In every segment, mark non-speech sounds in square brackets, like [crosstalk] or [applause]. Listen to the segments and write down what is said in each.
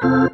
Welcome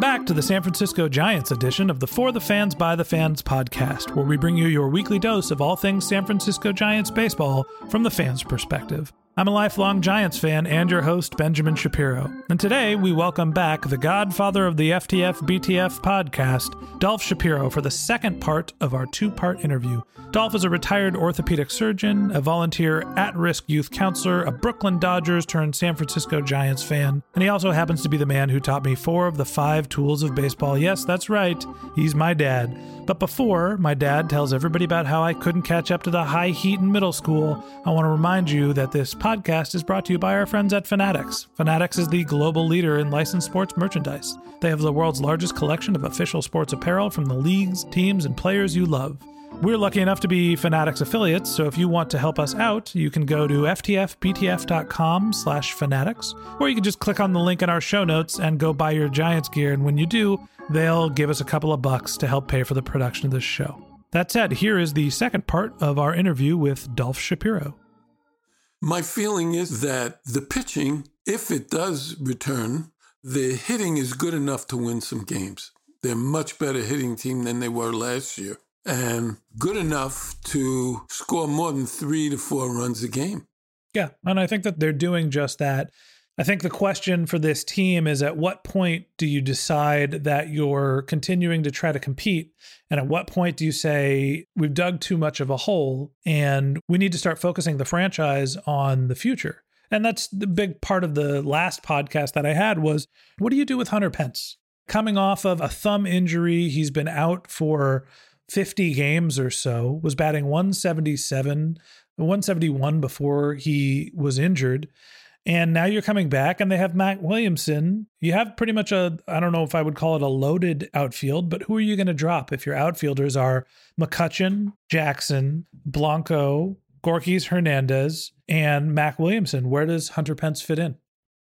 back to the San Francisco Giants edition of the For the Fans by the Fans podcast, where we bring you your weekly dose of all things San Francisco Giants baseball from the fans' perspective. I'm a lifelong Giants fan and your host, Benjamin Shapiro. And today we welcome back the godfather of the FTF BTF podcast, Dolph Shapiro, for the second part of our two part interview. Dolph is a retired orthopedic surgeon, a volunteer at risk youth counselor, a Brooklyn Dodgers turned San Francisco Giants fan, and he also happens to be the man who taught me four of the five tools of baseball. Yes, that's right, he's my dad. But before my dad tells everybody about how I couldn't catch up to the high heat in middle school, I want to remind you that this podcast is brought to you by our friends at Fanatics. Fanatics is the global leader in licensed sports merchandise. They have the world's largest collection of official sports apparel from the leagues, teams, and players you love. We're lucky enough to be Fanatics affiliates, so if you want to help us out, you can go to ftfbtf.com slash fanatics, or you can just click on the link in our show notes and go buy your Giants gear, and when you do, they'll give us a couple of bucks to help pay for the production of this show. That said, here is the second part of our interview with Dolph Shapiro. My feeling is that the pitching, if it does return, the hitting is good enough to win some games. They're much better hitting team than they were last year and good enough to score more than three to four runs a game. Yeah. And I think that they're doing just that. I think the question for this team is at what point do you decide that you're continuing to try to compete? And at what point do you say, we've dug too much of a hole and we need to start focusing the franchise on the future? And that's the big part of the last podcast that I had was what do you do with Hunter Pence? Coming off of a thumb injury, he's been out for 50 games or so, was batting 177, 171 before he was injured. And now you're coming back and they have Mac Williamson. You have pretty much a, I don't know if I would call it a loaded outfield, but who are you going to drop if your outfielders are McCutchen, Jackson, Blanco, Gorkys Hernandez, and Mac Williamson? Where does Hunter Pence fit in?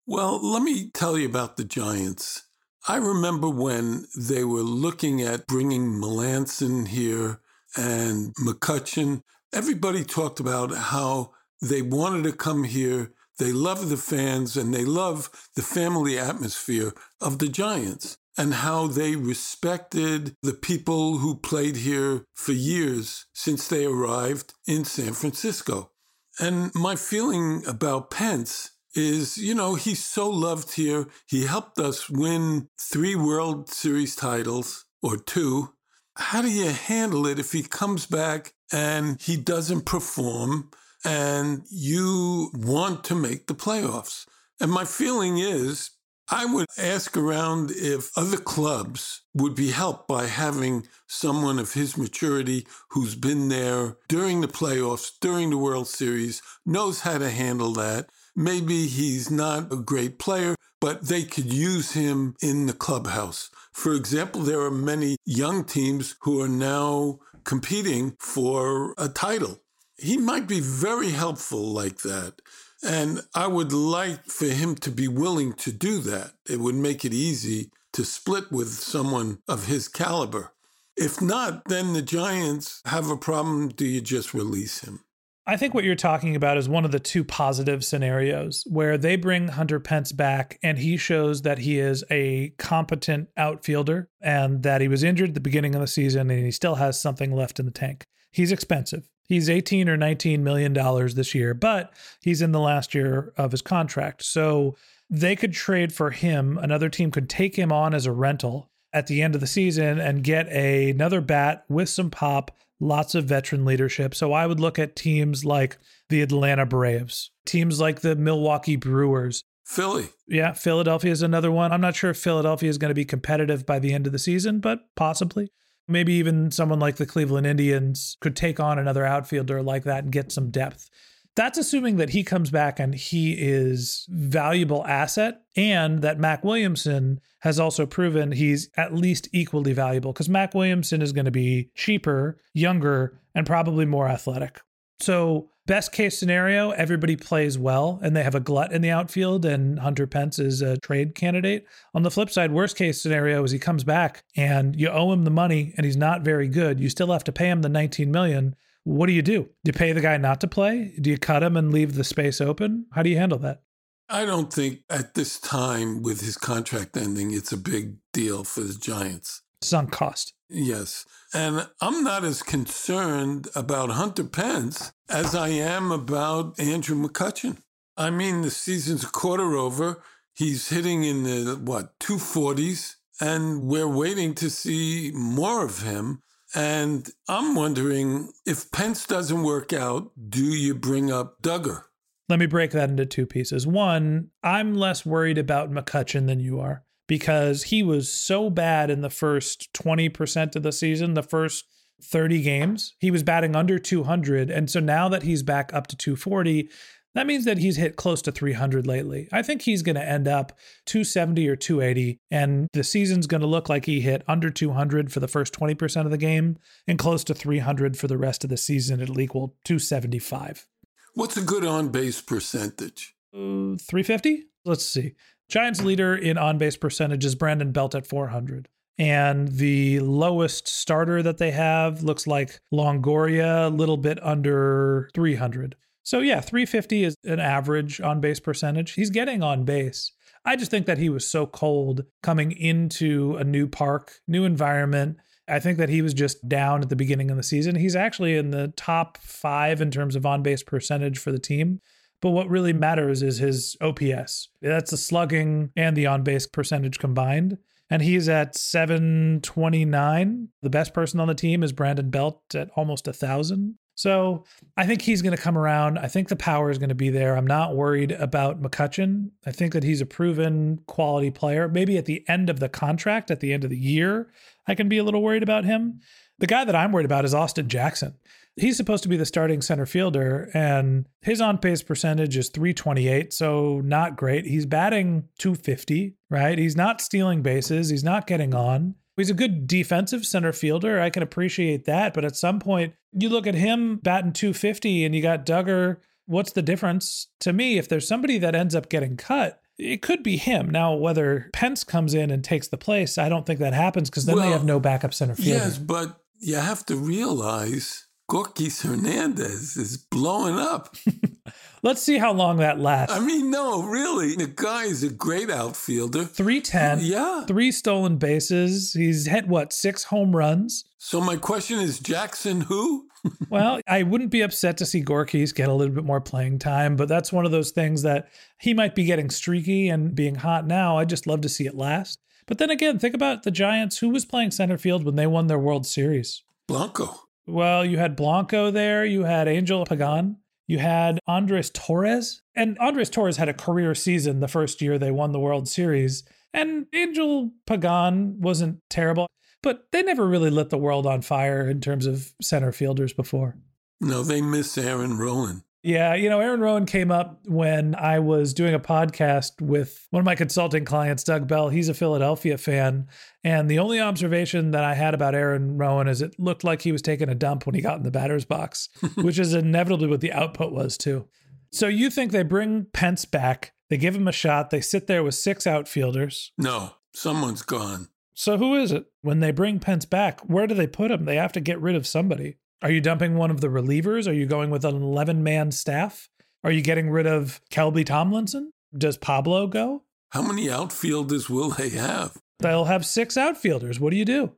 Well, let me tell you about the Giants. I remember when they were looking at bringing Melancon here and McCutchen. Everybody talked about how they wanted to come here. They love the fans and they love the family atmosphere of the Giants and how they respected the people who played here for years since they arrived in San Francisco. And my feeling about Pence is, you know, he's so loved here. He helped us win three World Series titles or two. How do you handle it if he comes back and he doesn't perform and you want to make the playoffs? And my feeling is, I would ask around if other clubs would be helped by having someone of his maturity who's been there during the playoffs, during the World Series, knows how to handle that, Maybe he's not a great player, but they could use him in the clubhouse. For example, there are many young teams who are now competing for a title. He might be very helpful like that. And I would like for him to be willing to do that. It would make it easy to split with someone of his caliber. If not, then the Giants have a problem. Do you just release him? I think what you're talking about is one of the two positive scenarios where they bring Hunter Pence back and he shows that he is a competent outfielder and that he was injured at the beginning of the season and he still has something left in the tank. He's expensive. He's 18 or 19 million dollars this year, but he's in the last year of his contract. So they could trade for him. Another team could take him on as a rental at the end of the season and get a, another bat with some pop lots of veteran leadership. So I would look at teams like the Atlanta Braves, teams like the Milwaukee Brewers. Philly. Yeah, Philadelphia is another one. I'm not sure if Philadelphia is going to be competitive by the end of the season, but possibly. Maybe even someone like the Cleveland Indians could take on another outfielder like that and get some depth. That's assuming that he comes back and he is valuable asset and that Mac Williamson has also proven he's at least equally valuable because Mac Williamson is going to be cheaper, younger, and probably more athletic. So, best case scenario, everybody plays well and they have a glut in the outfield, and Hunter Pence is a trade candidate. On the flip side, worst case scenario is he comes back and you owe him the money and he's not very good. You still have to pay him the 19 million What do you do? Do you pay the guy not to play? Do you cut him and leave the space open? How do you handle that? I don't think at this time, with his contract ending, it's a big deal for the Giants. Sunk cost. Yes. And I'm not as concerned about Hunter Pence as I am about Andrew McCutchen. I mean, the season's a quarter over. He's hitting in the, what, 240s, and we're waiting to see more of him. And I'm wondering if Pence doesn't work out, do you bring up Duggar? Let me break that into two pieces. One, I'm less worried about McCutchen than you are because he was so bad in the first 20% of the season, the first 30 games. He was batting under 200. And so now that he's back up to 240, that means that he's hit close to 300 lately. I think he's going to end up 270 or 280, and the season's going to look like he hit under 200 for the first 20% of the game and close to 300 for the rest of the season. It'll equal 275. What's a good on base percentage? Uh, 350? Let's see. Giants leader in on base percentage is Brandon Belt at 400. And the lowest starter that they have looks like Longoria, a little bit under 300. So, yeah, 350 is an average on base percentage. He's getting on base. I just think that he was so cold coming into a new park, new environment. I think that he was just down at the beginning of the season. He's actually in the top five in terms of on base percentage for the team. But what really matters is his OPS. That's the slugging and the on base percentage combined. And he's at 729. The best person on the team is Brandon Belt at almost a thousand. So I think he's going to come around. I think the power is going to be there. I'm not worried about McCutchen. I think that he's a proven quality player. Maybe at the end of the contract, at the end of the year, I can be a little worried about him. The guy that I'm worried about is Austin Jackson. He's supposed to be the starting center fielder, and his on base percentage is 328, so not great. He's batting 250, right? He's not stealing bases, he's not getting on. He's a good defensive center fielder. I can appreciate that. But at some point, you look at him batting 250 and you got Duggar. What's the difference? To me, if there's somebody that ends up getting cut, it could be him. Now, whether Pence comes in and takes the place, I don't think that happens because then well, they have no backup center fielder. Yes, but you have to realize Gorkys Hernandez is blowing up. [laughs] Let's see how long that lasts. I mean, no, really. The guy is a great outfielder. 310. Yeah. Three stolen bases. He's hit, what, six home runs? So my question is Jackson who? [laughs] well, I wouldn't be upset to see Gorkys get a little bit more playing time, but that's one of those things that he might be getting streaky and being hot now. I'd just love to see it last. But then again, think about the Giants. Who was playing center field when they won their World Series? Blanco. Well, you had Blanco there. You had Angel Pagan. You had Andres Torres, and Andres Torres had a career season the first year they won the World Series. And Angel Pagan wasn't terrible, but they never really lit the world on fire in terms of center fielders before. No, they miss Aaron Rowand. Yeah, you know, Aaron Rowan came up when I was doing a podcast with one of my consulting clients, Doug Bell. He's a Philadelphia fan. And the only observation that I had about Aaron Rowan is it looked like he was taking a dump when he got in the batter's box, [laughs] which is inevitably what the output was, too. So you think they bring Pence back, they give him a shot, they sit there with six outfielders. No, someone's gone. So who is it? When they bring Pence back, where do they put him? They have to get rid of somebody. Are you dumping one of the relievers? Are you going with an 11 man staff? Are you getting rid of Kelby Tomlinson? Does Pablo go? How many outfielders will they have? They'll have six outfielders. What do you do?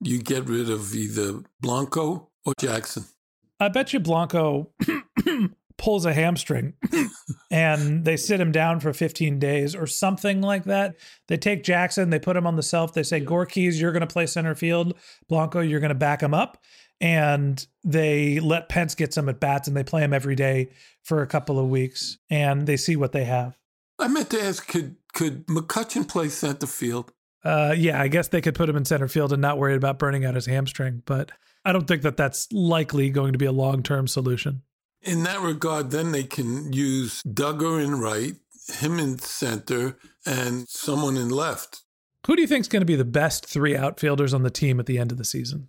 You get rid of either Blanco or Jackson. I bet you Blanco [coughs] pulls a hamstring [coughs] and they sit him down for 15 days or something like that. They take Jackson, they put him on the self. They say, Gorkys, you're going to play center field. Blanco, you're going to back him up and they let Pence get some at bats and they play him every day for a couple of weeks and they see what they have. I meant to ask could could McCutchen play center field? Uh, yeah, I guess they could put him in center field and not worry about burning out his hamstring, but I don't think that that's likely going to be a long term solution. In that regard, then they can use Duggar in right, him in center, and someone in left. Who do you think is going to be the best three outfielders on the team at the end of the season?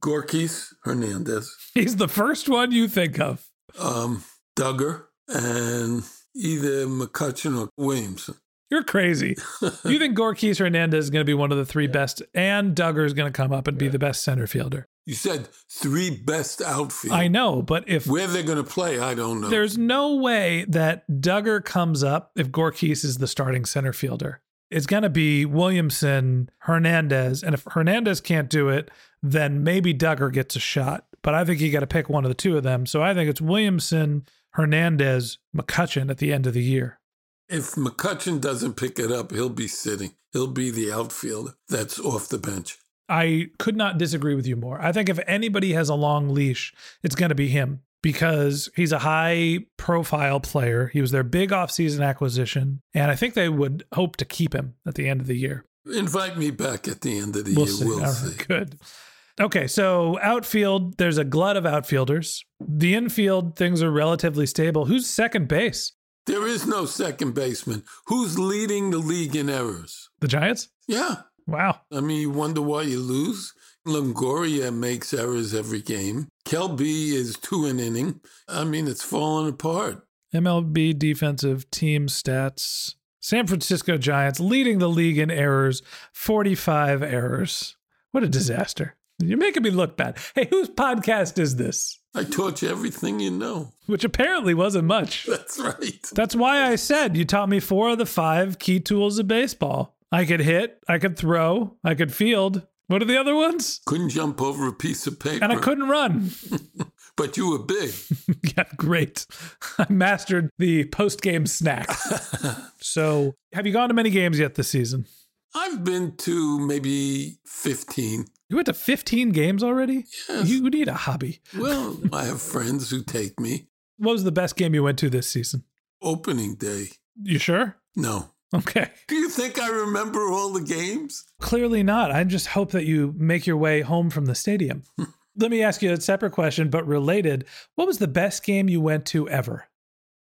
Gorkys Hernandez. He's the first one you think of. Um, Duggar and either McCutchen or Williamson. You're crazy. [laughs] you think Gorkys Hernandez is going to be one of the three best, and Duggar is going to come up and be the best center fielder. You said three best outfield. I know, but if where they're going to play, I don't know. There's no way that Duggar comes up if Gorkys is the starting center fielder. It's going to be Williamson, Hernandez, and if Hernandez can't do it, then maybe Duggar gets a shot. But I think you got to pick one of the two of them. So I think it's Williamson, Hernandez, McCutchen at the end of the year. If McCutchen doesn't pick it up, he'll be sitting. He'll be the outfielder that's off the bench. I could not disagree with you more. I think if anybody has a long leash, it's going to be him because he's a high profile player. He was their big offseason acquisition, and I think they would hope to keep him at the end of the year. Invite me back at the end of the we'll year. See. We'll see. Good. Okay, so outfield, there's a glut of outfielders. The infield, things are relatively stable. Who's second base? There is no second baseman. Who's leading the league in errors? The Giants? Yeah. Wow. I mean, you wonder why you lose. Longoria makes errors every game. Kelby is two an inning. I mean, it's falling apart. MLB defensive team stats. San Francisco Giants leading the league in errors, 45 errors. What a disaster. You're making me look bad. Hey, whose podcast is this? I taught you everything you know. Which apparently wasn't much. [laughs] That's right. That's why I said you taught me four of the five key tools of baseball. I could hit, I could throw, I could field. What are the other ones? Couldn't jump over a piece of paper. And I couldn't run. [laughs] but you were big. [laughs] yeah, great. I mastered the post game snack. so, have you gone to many games yet this season? I've been to maybe 15. You went to 15 games already? Yes. You need a hobby. Well, [laughs] I have friends who take me. What was the best game you went to this season? Opening day. You sure? No. Okay. Do you think I remember all the games? Clearly not. I just hope that you make your way home from the stadium. Hmm. Let me ask you a separate question, but related. What was the best game you went to ever?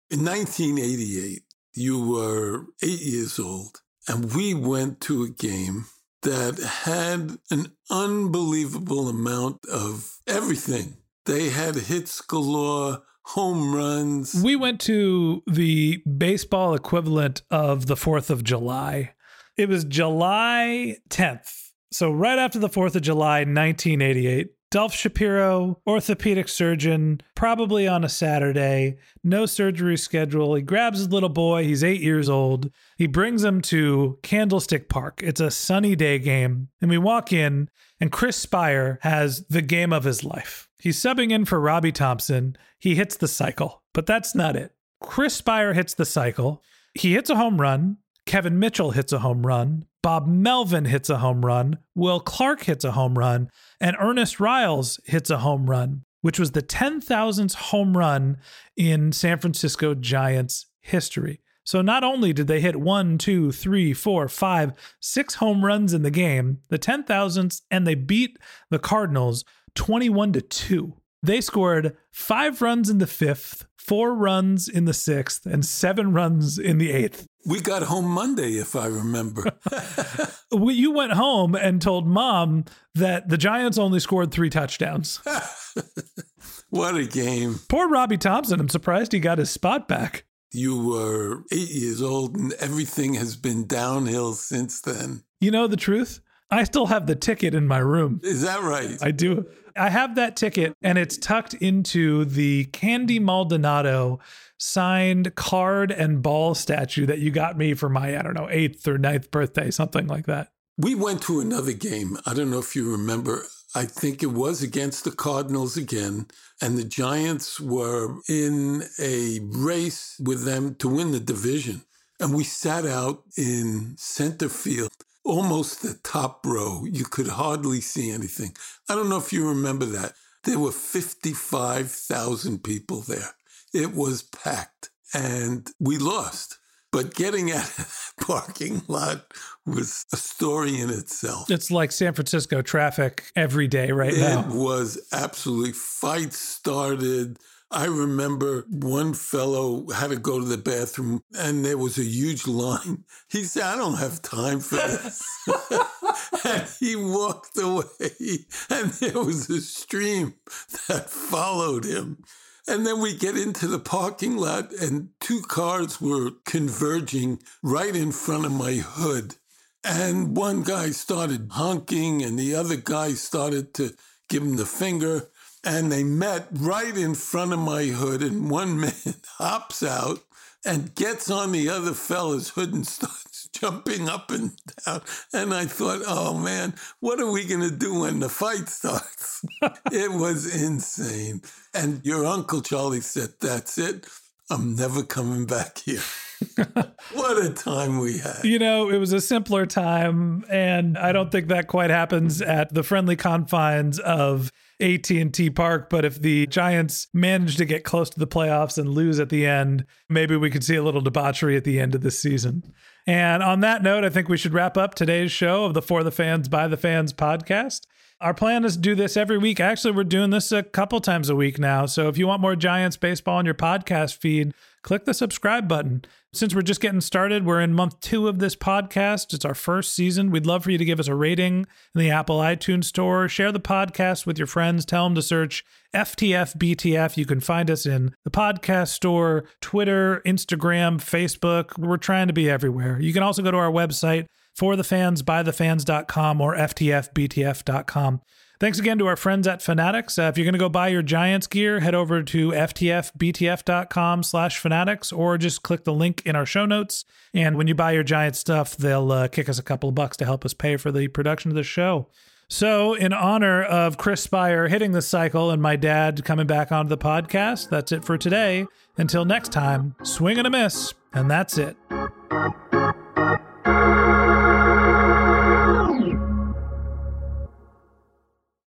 In 1988, you were eight years old, and we went to a game that had an unbelievable amount of everything. They had hits galore, home runs. We went to the baseball equivalent of the 4th of July. It was July 10th. So, right after the 4th of July, 1988. Dolph Shapiro, orthopedic surgeon, probably on a Saturday, no surgery schedule. He grabs his little boy, he's eight years old. He brings him to Candlestick Park. It's a sunny day game. And we walk in, and Chris Speier has the game of his life. He's subbing in for Robby Thompson. He hits the cycle, but that's not it. Chris Speier hits the cycle. He hits a home run. Kevin Mitchell hits a home run. Bob Melvin hits a home run. Will Clark hits a home run. And Ernest Riles hits a home run, which was the 10,000th home run in San Francisco Giants history. So not only did they hit one, two, three, four, five, six home runs in the game, the 10,000th, and they beat the Cardinals 21 to 2. They scored five runs in the fifth, four runs in the sixth, and seven runs in the eighth. We got home Monday, if I remember. [laughs] [laughs] you went home and told mom that the Giants only scored three touchdowns. [laughs] what a game. Poor Robby Thompson. I'm surprised he got his spot back. You were eight years old, and everything has been downhill since then. You know the truth? I still have the ticket in my room. Is that right? I do. I have that ticket, and it's tucked into the Candy Maldonado signed card and ball statue that you got me for my, I don't know, eighth or ninth birthday, something like that. We went to another game. I don't know if you remember. I think it was against the Cardinals again. And the Giants were in a race with them to win the division. And we sat out in center field, almost the top row. You could hardly see anything. I don't know if you remember that. There were 55,000 people there. It was packed and we lost. But getting out of that [laughs] parking lot was a story in itself. It's like San Francisco traffic every day right it now. It was absolutely fights started. I remember one fellow had to go to the bathroom and there was a huge line. He said, I don't have time for this. [laughs] and he walked away and there was a stream that followed him. And then we get into the parking lot, and two cars were converging right in front of my hood. And one guy started honking, and the other guy started to give him the finger. And they met right in front of my hood, and one [laughs] man hops out and gets on the other fella's hood and [laughs] starts jumping up and down. And I thought, oh man, what are we going to do when the fight starts? [laughs] it was insane. And your uncle Charlie said, that's it. I'm never coming back here. what a time we had. You know, it was a simpler time and I don't think that quite happens at the friendly confines of AT&T Park, but if the Giants manage to get close to the playoffs and lose at the end, maybe we could see a little debauchery at the end of this season. And on that note, I think we should wrap up today's show of the For the Fans by the Fans podcast. Our plan is to do this every week. Actually, we're doing this a couple times a week now. So if you want more Giants baseball on your podcast feed, click the subscribe button. Since we're just getting started, we're in month two of this podcast. It's our first season. We'd love for you to give us a rating in the Apple iTunes store. Share the podcast with your friends. Tell them to search FTF BTF. You can find us in the podcast store, Twitter, Instagram, Facebook. We're trying to be everywhere. You can also go to our website, forthefans.bythefans.com or ftfbtf.com. Thanks again to our friends at Fanatics. Uh, if you're going to go buy your Giants gear, head over to ftfbtf.com slash fanatics or just click the link in our show notes. And when you buy your Giants stuff, they'll uh, kick us a couple of bucks to help us pay for the production of the show. So, in honor of Chris Speier hitting the cycle and my dad coming back onto the podcast, that's it for today. Until next time, swing and a miss, and that's it.